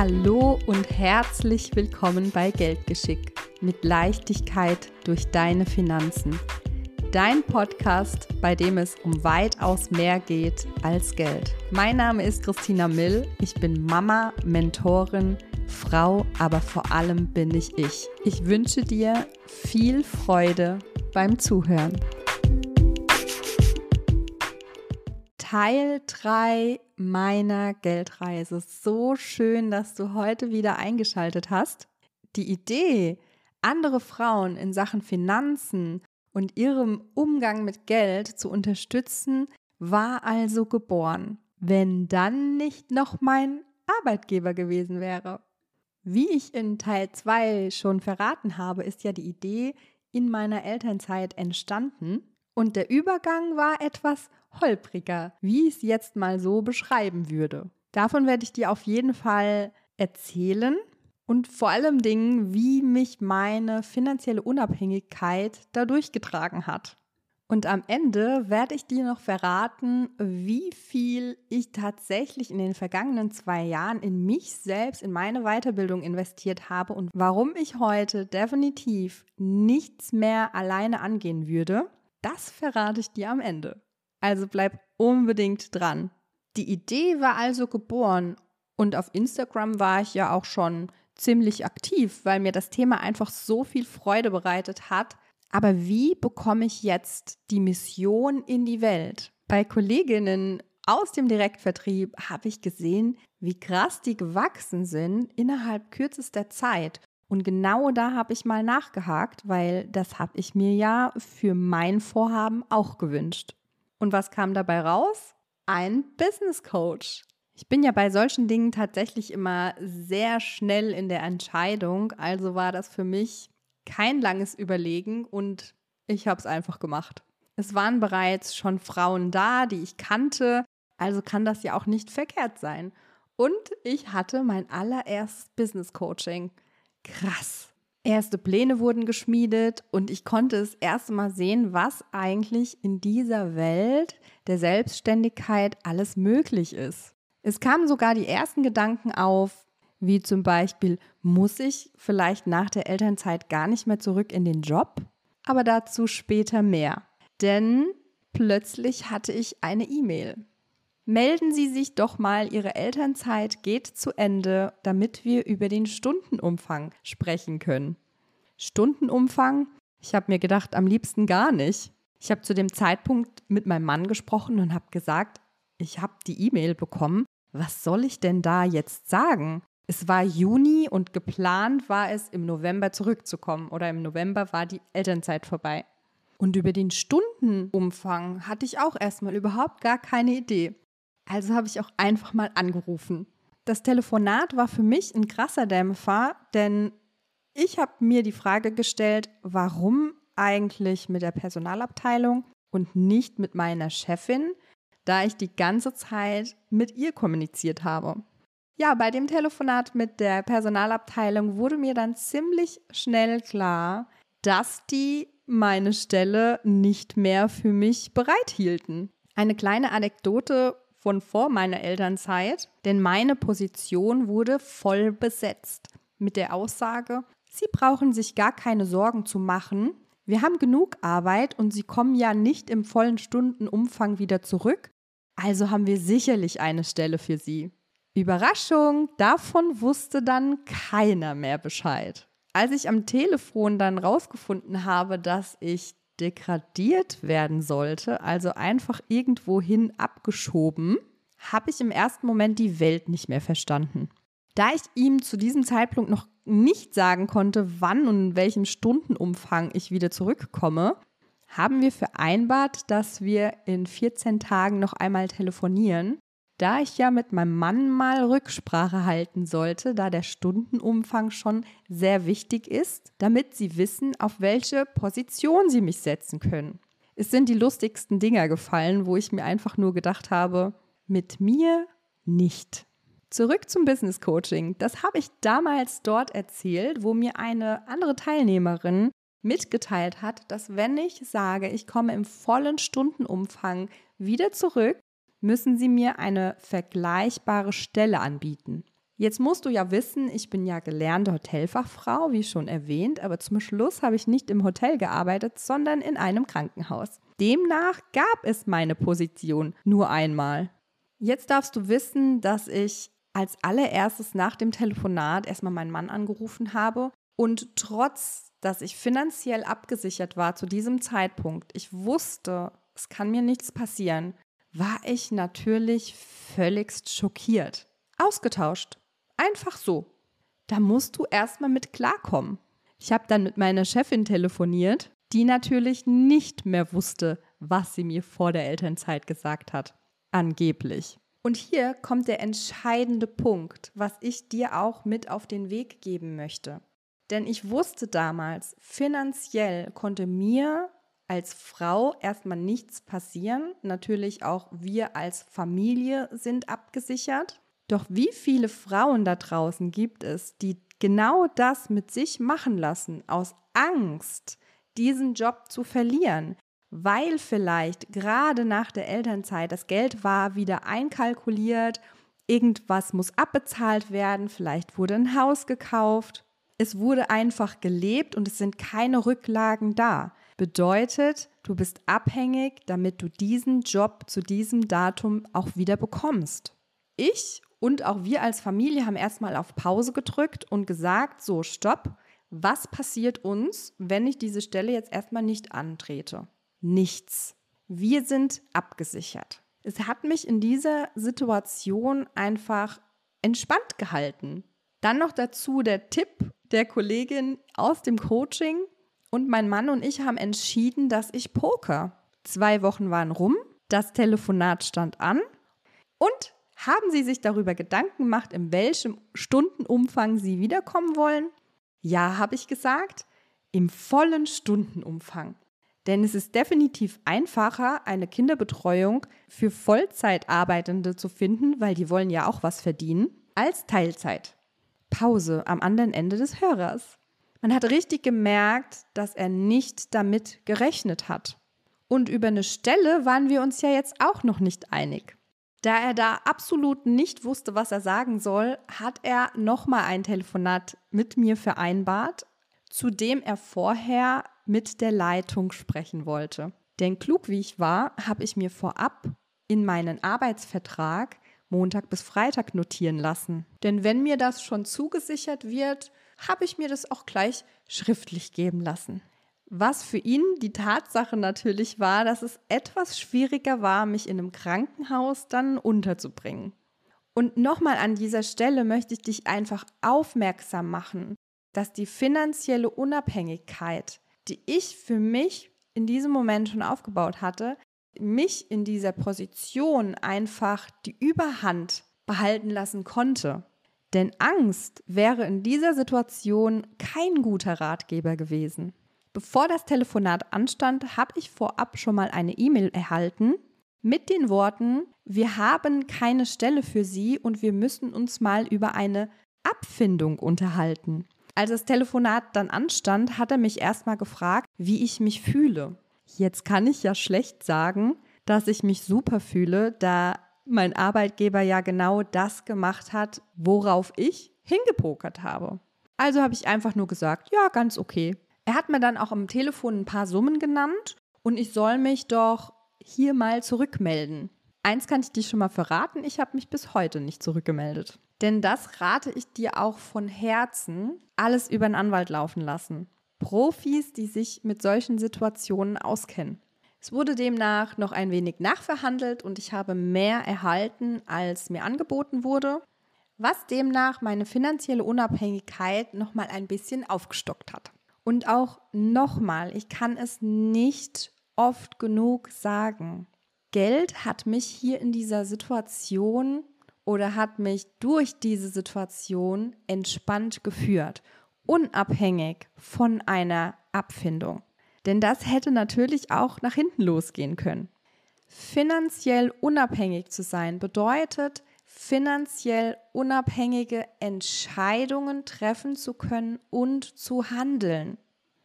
Hallo und herzlich willkommen bei Geldgeschick mit Leichtigkeit durch deine Finanzen. Dein Podcast, bei dem es um weitaus mehr geht als Geld. Mein Name ist Christina Mill. Ich bin Mama, Mentorin, Frau, aber vor allem bin ich ich. Ich wünsche dir viel Freude beim Zuhören. Teil 3 meiner Geldreise. So schön, dass du heute wieder eingeschaltet hast. Die Idee, andere Frauen in Sachen Finanzen und ihrem Umgang mit Geld zu unterstützen, war also geboren, wenn dann nicht noch mein Arbeitgeber gewesen wäre. Wie ich in Teil 2 schon verraten habe, ist ja die Idee in meiner Elternzeit entstanden und der Übergang war etwas holpriger, wie ich es jetzt mal so beschreiben würde. Davon werde ich dir auf jeden Fall erzählen und vor allem Dingen, wie mich meine finanzielle Unabhängigkeit dadurch getragen hat. Und am Ende werde ich dir noch verraten, wie viel ich tatsächlich in den vergangenen zwei Jahren in mich selbst, in meine Weiterbildung investiert habe und warum ich heute definitiv nichts mehr alleine angehen würde. Das verrate ich dir am Ende. Also bleib unbedingt dran. Die Idee war also geboren und auf Instagram war ich ja auch schon ziemlich aktiv, weil mir das Thema einfach so viel Freude bereitet hat. Aber wie bekomme ich jetzt die Mission in die Welt? Bei Kolleginnen aus dem Direktvertrieb habe ich gesehen, wie krass die gewachsen sind innerhalb kürzester Zeit. Und genau da habe ich mal nachgehakt, weil das habe ich mir ja für mein Vorhaben auch gewünscht. Und was kam dabei raus? Ein Business Coach. Ich bin ja bei solchen Dingen tatsächlich immer sehr schnell in der Entscheidung, also war das für mich kein langes Überlegen und ich habe es einfach gemacht. Es waren bereits schon Frauen da, die ich kannte, also kann das ja auch nicht verkehrt sein. Und ich hatte mein allererstes Business Coaching krass. Erste Pläne wurden geschmiedet und ich konnte es erst mal sehen, was eigentlich in dieser Welt der Selbstständigkeit alles möglich ist. Es kamen sogar die ersten Gedanken auf, wie zum Beispiel, muss ich vielleicht nach der Elternzeit gar nicht mehr zurück in den Job? Aber dazu später mehr. Denn plötzlich hatte ich eine E-Mail melden Sie sich doch mal, Ihre Elternzeit geht zu Ende, damit wir über den Stundenumfang sprechen können. Stundenumfang? Ich habe mir gedacht, am liebsten gar nicht. Ich habe zu dem Zeitpunkt mit meinem Mann gesprochen und habe gesagt, ich habe die E-Mail bekommen. Was soll ich denn da jetzt sagen? Es war Juni und geplant war es, im November zurückzukommen oder im November war die Elternzeit vorbei. Und über den Stundenumfang hatte ich auch erstmal überhaupt gar keine Idee. Also habe ich auch einfach mal angerufen. Das Telefonat war für mich ein krasser Dämpfer, denn ich habe mir die Frage gestellt, warum eigentlich mit der Personalabteilung und nicht mit meiner Chefin, da ich die ganze Zeit mit ihr kommuniziert habe. Ja, bei dem Telefonat mit der Personalabteilung wurde mir dann ziemlich schnell klar, dass die meine Stelle nicht mehr für mich bereithielten. Eine kleine Anekdote von vor meiner Elternzeit, denn meine Position wurde voll besetzt mit der Aussage, Sie brauchen sich gar keine Sorgen zu machen. Wir haben genug Arbeit und Sie kommen ja nicht im vollen Stundenumfang wieder zurück. Also haben wir sicherlich eine Stelle für Sie. Überraschung, davon wusste dann keiner mehr Bescheid. Als ich am Telefon dann rausgefunden habe, dass ich degradiert werden sollte, also einfach irgendwohin abgeschoben, habe ich im ersten Moment die Welt nicht mehr verstanden. Da ich ihm zu diesem Zeitpunkt noch nicht sagen konnte, wann und in welchem Stundenumfang ich wieder zurückkomme, haben wir vereinbart, dass wir in 14 Tagen noch einmal telefonieren da ich ja mit meinem Mann mal Rücksprache halten sollte, da der Stundenumfang schon sehr wichtig ist, damit sie wissen, auf welche Position sie mich setzen können. Es sind die lustigsten Dinger gefallen, wo ich mir einfach nur gedacht habe, mit mir nicht. Zurück zum Business Coaching. Das habe ich damals dort erzählt, wo mir eine andere Teilnehmerin mitgeteilt hat, dass wenn ich sage, ich komme im vollen Stundenumfang wieder zurück, müssen Sie mir eine vergleichbare Stelle anbieten. Jetzt musst du ja wissen, ich bin ja gelernte Hotelfachfrau, wie schon erwähnt, aber zum Schluss habe ich nicht im Hotel gearbeitet, sondern in einem Krankenhaus. Demnach gab es meine Position nur einmal. Jetzt darfst du wissen, dass ich als allererstes nach dem Telefonat erstmal meinen Mann angerufen habe und trotz, dass ich finanziell abgesichert war zu diesem Zeitpunkt, ich wusste, es kann mir nichts passieren, war ich natürlich völligst schockiert. Ausgetauscht. Einfach so. Da musst du erstmal mit klarkommen. Ich habe dann mit meiner Chefin telefoniert, die natürlich nicht mehr wusste, was sie mir vor der Elternzeit gesagt hat. Angeblich. Und hier kommt der entscheidende Punkt, was ich dir auch mit auf den Weg geben möchte. Denn ich wusste damals, finanziell konnte mir als Frau erstmal nichts passieren. Natürlich auch wir als Familie sind abgesichert. Doch wie viele Frauen da draußen gibt es, die genau das mit sich machen lassen, aus Angst, diesen Job zu verlieren, weil vielleicht gerade nach der Elternzeit das Geld war wieder einkalkuliert, irgendwas muss abbezahlt werden, vielleicht wurde ein Haus gekauft. Es wurde einfach gelebt und es sind keine Rücklagen da. Bedeutet, du bist abhängig, damit du diesen Job zu diesem Datum auch wieder bekommst. Ich und auch wir als Familie haben erstmal auf Pause gedrückt und gesagt, so, stopp, was passiert uns, wenn ich diese Stelle jetzt erstmal nicht antrete? Nichts. Wir sind abgesichert. Es hat mich in dieser Situation einfach entspannt gehalten. Dann noch dazu der Tipp der Kollegin aus dem Coaching. Und mein Mann und ich haben entschieden, dass ich poker. Zwei Wochen waren rum, das Telefonat stand an und haben Sie sich darüber Gedanken gemacht, in welchem Stundenumfang Sie wiederkommen wollen? Ja, habe ich gesagt, im vollen Stundenumfang. Denn es ist definitiv einfacher, eine Kinderbetreuung für Vollzeitarbeitende zu finden, weil die wollen ja auch was verdienen, als Teilzeit. Pause am anderen Ende des Hörers. Man hat richtig gemerkt, dass er nicht damit gerechnet hat. Und über eine Stelle waren wir uns ja jetzt auch noch nicht einig. Da er da absolut nicht wusste, was er sagen soll, hat er nochmal ein Telefonat mit mir vereinbart, zu dem er vorher mit der Leitung sprechen wollte. Denn klug wie ich war, habe ich mir vorab in meinen Arbeitsvertrag Montag bis Freitag notieren lassen. Denn wenn mir das schon zugesichert wird, habe ich mir das auch gleich schriftlich geben lassen. Was für ihn die Tatsache natürlich war, dass es etwas schwieriger war, mich in einem Krankenhaus dann unterzubringen. Und nochmal an dieser Stelle möchte ich dich einfach aufmerksam machen, dass die finanzielle Unabhängigkeit, die ich für mich in diesem Moment schon aufgebaut hatte, mich in dieser Position einfach die Überhand behalten lassen konnte. Denn Angst wäre in dieser Situation kein guter Ratgeber gewesen. Bevor das Telefonat anstand, habe ich vorab schon mal eine E-Mail erhalten mit den Worten, wir haben keine Stelle für Sie und wir müssen uns mal über eine Abfindung unterhalten. Als das Telefonat dann anstand, hat er mich erstmal gefragt, wie ich mich fühle. Jetzt kann ich ja schlecht sagen, dass ich mich super fühle, da mein Arbeitgeber ja genau das gemacht hat, worauf ich hingepokert habe. Also habe ich einfach nur gesagt, ja, ganz okay. Er hat mir dann auch am Telefon ein paar Summen genannt und ich soll mich doch hier mal zurückmelden. Eins kann ich dir schon mal verraten, ich habe mich bis heute nicht zurückgemeldet. Denn das rate ich dir auch von Herzen, alles über einen Anwalt laufen lassen. Profis, die sich mit solchen Situationen auskennen. Es wurde demnach noch ein wenig nachverhandelt und ich habe mehr erhalten, als mir angeboten wurde, was demnach meine finanzielle Unabhängigkeit nochmal ein bisschen aufgestockt hat. Und auch nochmal, ich kann es nicht oft genug sagen. Geld hat mich hier in dieser Situation oder hat mich durch diese Situation entspannt geführt, unabhängig von einer Abfindung. Denn das hätte natürlich auch nach hinten losgehen können. Finanziell unabhängig zu sein bedeutet, finanziell unabhängige Entscheidungen treffen zu können und zu handeln.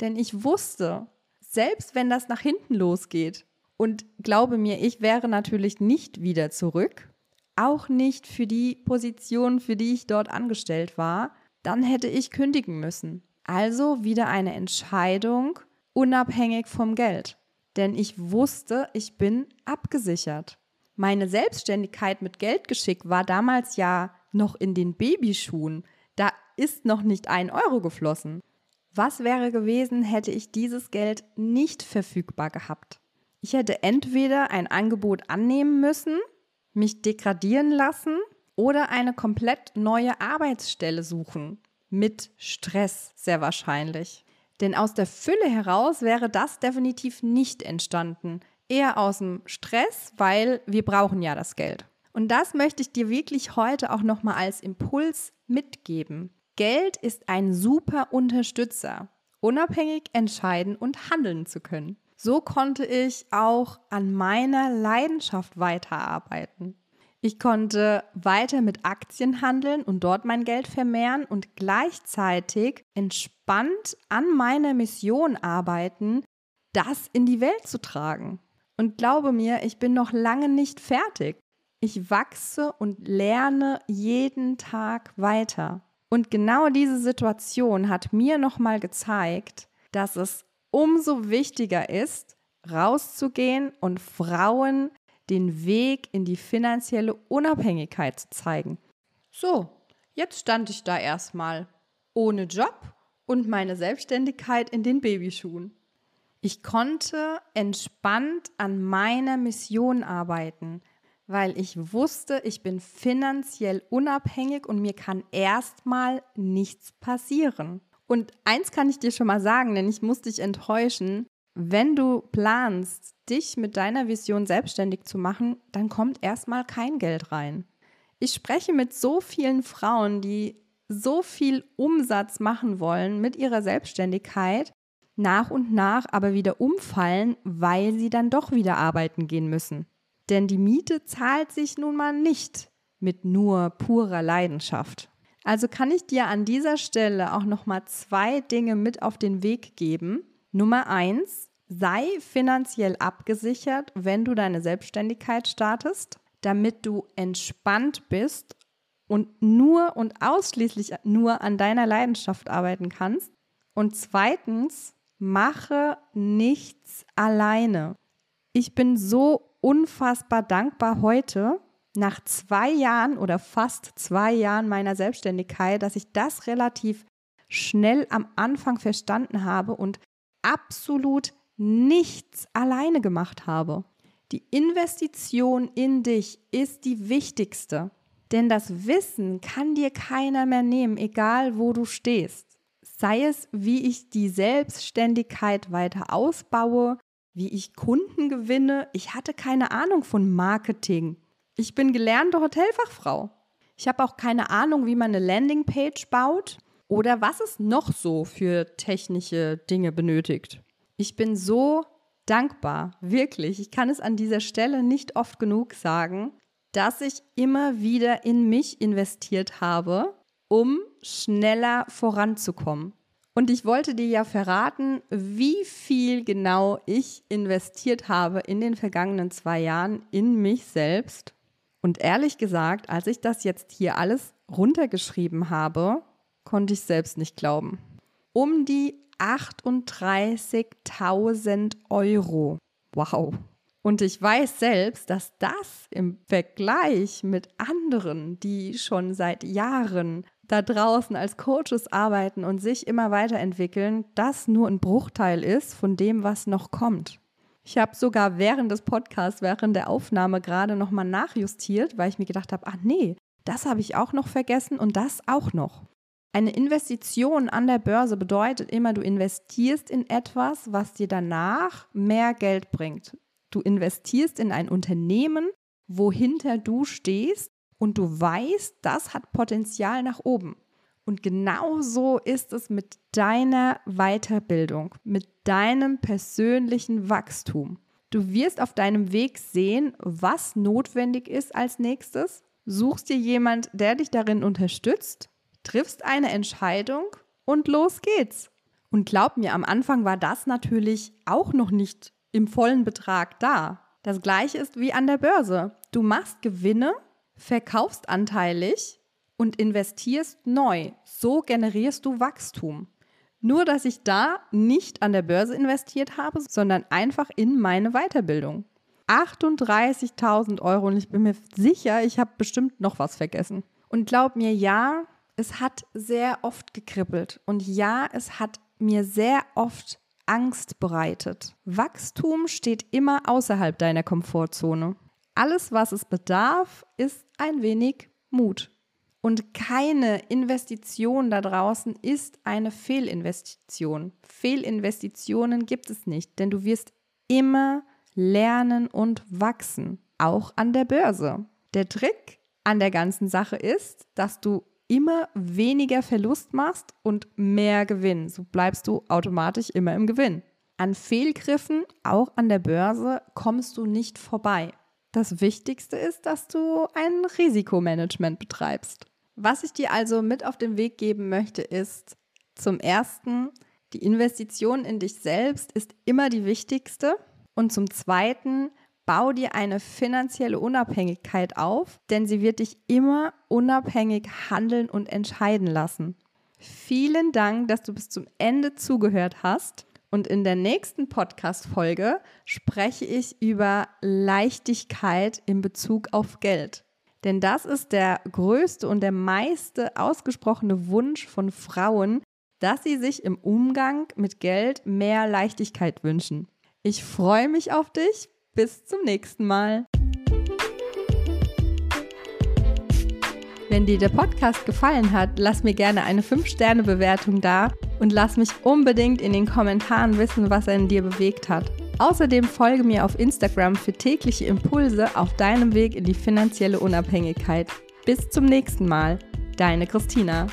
Denn ich wusste, selbst wenn das nach hinten losgeht, und glaube mir, ich wäre natürlich nicht wieder zurück, auch nicht für die Position, für die ich dort angestellt war, dann hätte ich kündigen müssen. Also wieder eine Entscheidung unabhängig vom Geld. Denn ich wusste, ich bin abgesichert. Meine Selbstständigkeit mit Geldgeschick war damals ja noch in den Babyschuhen. Da ist noch nicht ein Euro geflossen. Was wäre gewesen, hätte ich dieses Geld nicht verfügbar gehabt? Ich hätte entweder ein Angebot annehmen müssen, mich degradieren lassen oder eine komplett neue Arbeitsstelle suchen. Mit Stress sehr wahrscheinlich. Denn aus der Fülle heraus wäre das definitiv nicht entstanden. Eher aus dem Stress, weil wir brauchen ja das Geld. Und das möchte ich dir wirklich heute auch nochmal als Impuls mitgeben. Geld ist ein super Unterstützer, unabhängig entscheiden und handeln zu können. So konnte ich auch an meiner Leidenschaft weiterarbeiten. Ich konnte weiter mit Aktien handeln und dort mein Geld vermehren und gleichzeitig entspannt an meiner Mission arbeiten, das in die Welt zu tragen. Und glaube mir, ich bin noch lange nicht fertig. Ich wachse und lerne jeden Tag weiter. Und genau diese Situation hat mir nochmal gezeigt, dass es umso wichtiger ist, rauszugehen und Frauen den Weg in die finanzielle Unabhängigkeit zu zeigen. So, jetzt stand ich da erstmal ohne Job und meine Selbstständigkeit in den Babyschuhen. Ich konnte entspannt an meiner Mission arbeiten, weil ich wusste, ich bin finanziell unabhängig und mir kann erstmal nichts passieren. Und eins kann ich dir schon mal sagen, denn ich muss dich enttäuschen. Wenn du planst, dich mit deiner Vision selbstständig zu machen, dann kommt erstmal kein Geld rein. Ich spreche mit so vielen Frauen, die so viel Umsatz machen wollen mit ihrer Selbstständigkeit, nach und nach aber wieder umfallen, weil sie dann doch wieder arbeiten gehen müssen. Denn die Miete zahlt sich nun mal nicht mit nur purer Leidenschaft. Also kann ich dir an dieser Stelle auch noch mal zwei Dinge mit auf den Weg geben. Nummer eins: Sei finanziell abgesichert, wenn du deine Selbstständigkeit startest, damit du entspannt bist und nur und ausschließlich nur an deiner Leidenschaft arbeiten kannst. Und zweitens, mache nichts alleine. Ich bin so unfassbar dankbar heute, nach zwei Jahren oder fast zwei Jahren meiner Selbstständigkeit, dass ich das relativ schnell am Anfang verstanden habe und absolut nichts alleine gemacht habe. Die Investition in dich ist die wichtigste, denn das Wissen kann dir keiner mehr nehmen, egal wo du stehst. Sei es, wie ich die Selbstständigkeit weiter ausbaue, wie ich Kunden gewinne. Ich hatte keine Ahnung von Marketing. Ich bin gelernte Hotelfachfrau. Ich habe auch keine Ahnung, wie man eine Landingpage baut oder was es noch so für technische Dinge benötigt. Ich bin so dankbar, wirklich. Ich kann es an dieser Stelle nicht oft genug sagen, dass ich immer wieder in mich investiert habe, um schneller voranzukommen. Und ich wollte dir ja verraten, wie viel genau ich investiert habe in den vergangenen zwei Jahren in mich selbst. Und ehrlich gesagt, als ich das jetzt hier alles runtergeschrieben habe, konnte ich selbst nicht glauben. Um die 38.000 Euro. Wow. Und ich weiß selbst, dass das im Vergleich mit anderen, die schon seit Jahren da draußen als Coaches arbeiten und sich immer weiterentwickeln, das nur ein Bruchteil ist von dem, was noch kommt. Ich habe sogar während des Podcasts, während der Aufnahme gerade nochmal nachjustiert, weil ich mir gedacht habe, ach nee, das habe ich auch noch vergessen und das auch noch. Eine Investition an der Börse bedeutet immer, du investierst in etwas, was dir danach mehr Geld bringt. Du investierst in ein Unternehmen, wohinter du stehst und du weißt, das hat Potenzial nach oben. Und genau so ist es mit deiner Weiterbildung, mit deinem persönlichen Wachstum. Du wirst auf deinem Weg sehen, was notwendig ist als nächstes, suchst dir jemand, der dich darin unterstützt, triffst eine Entscheidung und los geht's. Und glaub mir, am Anfang war das natürlich auch noch nicht im vollen Betrag da. Das gleiche ist wie an der Börse. Du machst Gewinne, verkaufst anteilig und investierst neu. So generierst du Wachstum. Nur, dass ich da nicht an der Börse investiert habe, sondern einfach in meine Weiterbildung. 38.000 Euro und ich bin mir sicher, ich habe bestimmt noch was vergessen. Und glaub mir, ja, es hat sehr oft gekribbelt und ja, es hat mir sehr oft Angst bereitet. Wachstum steht immer außerhalb deiner Komfortzone. Alles, was es bedarf, ist ein wenig Mut. Und keine Investition da draußen ist eine Fehlinvestition. Fehlinvestitionen gibt es nicht, denn du wirst immer lernen und wachsen, auch an der Börse. Der Trick an der ganzen Sache ist, dass du immer weniger Verlust machst und mehr Gewinn. So bleibst du automatisch immer im Gewinn. An Fehlgriffen, auch an der Börse, kommst du nicht vorbei. Das Wichtigste ist, dass du ein Risikomanagement betreibst. Was ich dir also mit auf den Weg geben möchte, ist zum Ersten, die Investition in dich selbst ist immer die wichtigste. Und zum Zweiten, bau dir eine finanzielle Unabhängigkeit auf, denn sie wird dich immer unabhängig handeln und entscheiden lassen. Vielen Dank, dass du bis zum Ende zugehört hast. Und in der nächsten Podcast-Folge spreche ich über Leichtigkeit in Bezug auf Geld. Denn das ist der größte und der meiste ausgesprochene Wunsch von Frauen, dass sie sich im Umgang mit Geld mehr Leichtigkeit wünschen. Ich freue mich auf dich. Bis zum nächsten Mal. Wenn dir der Podcast gefallen hat, lass mir gerne eine 5-Sterne-Bewertung da und lass mich unbedingt in den Kommentaren wissen, was er in dir bewegt hat. Außerdem folge mir auf Instagram für tägliche Impulse auf deinem Weg in die finanzielle Unabhängigkeit. Bis zum nächsten Mal, deine Christina.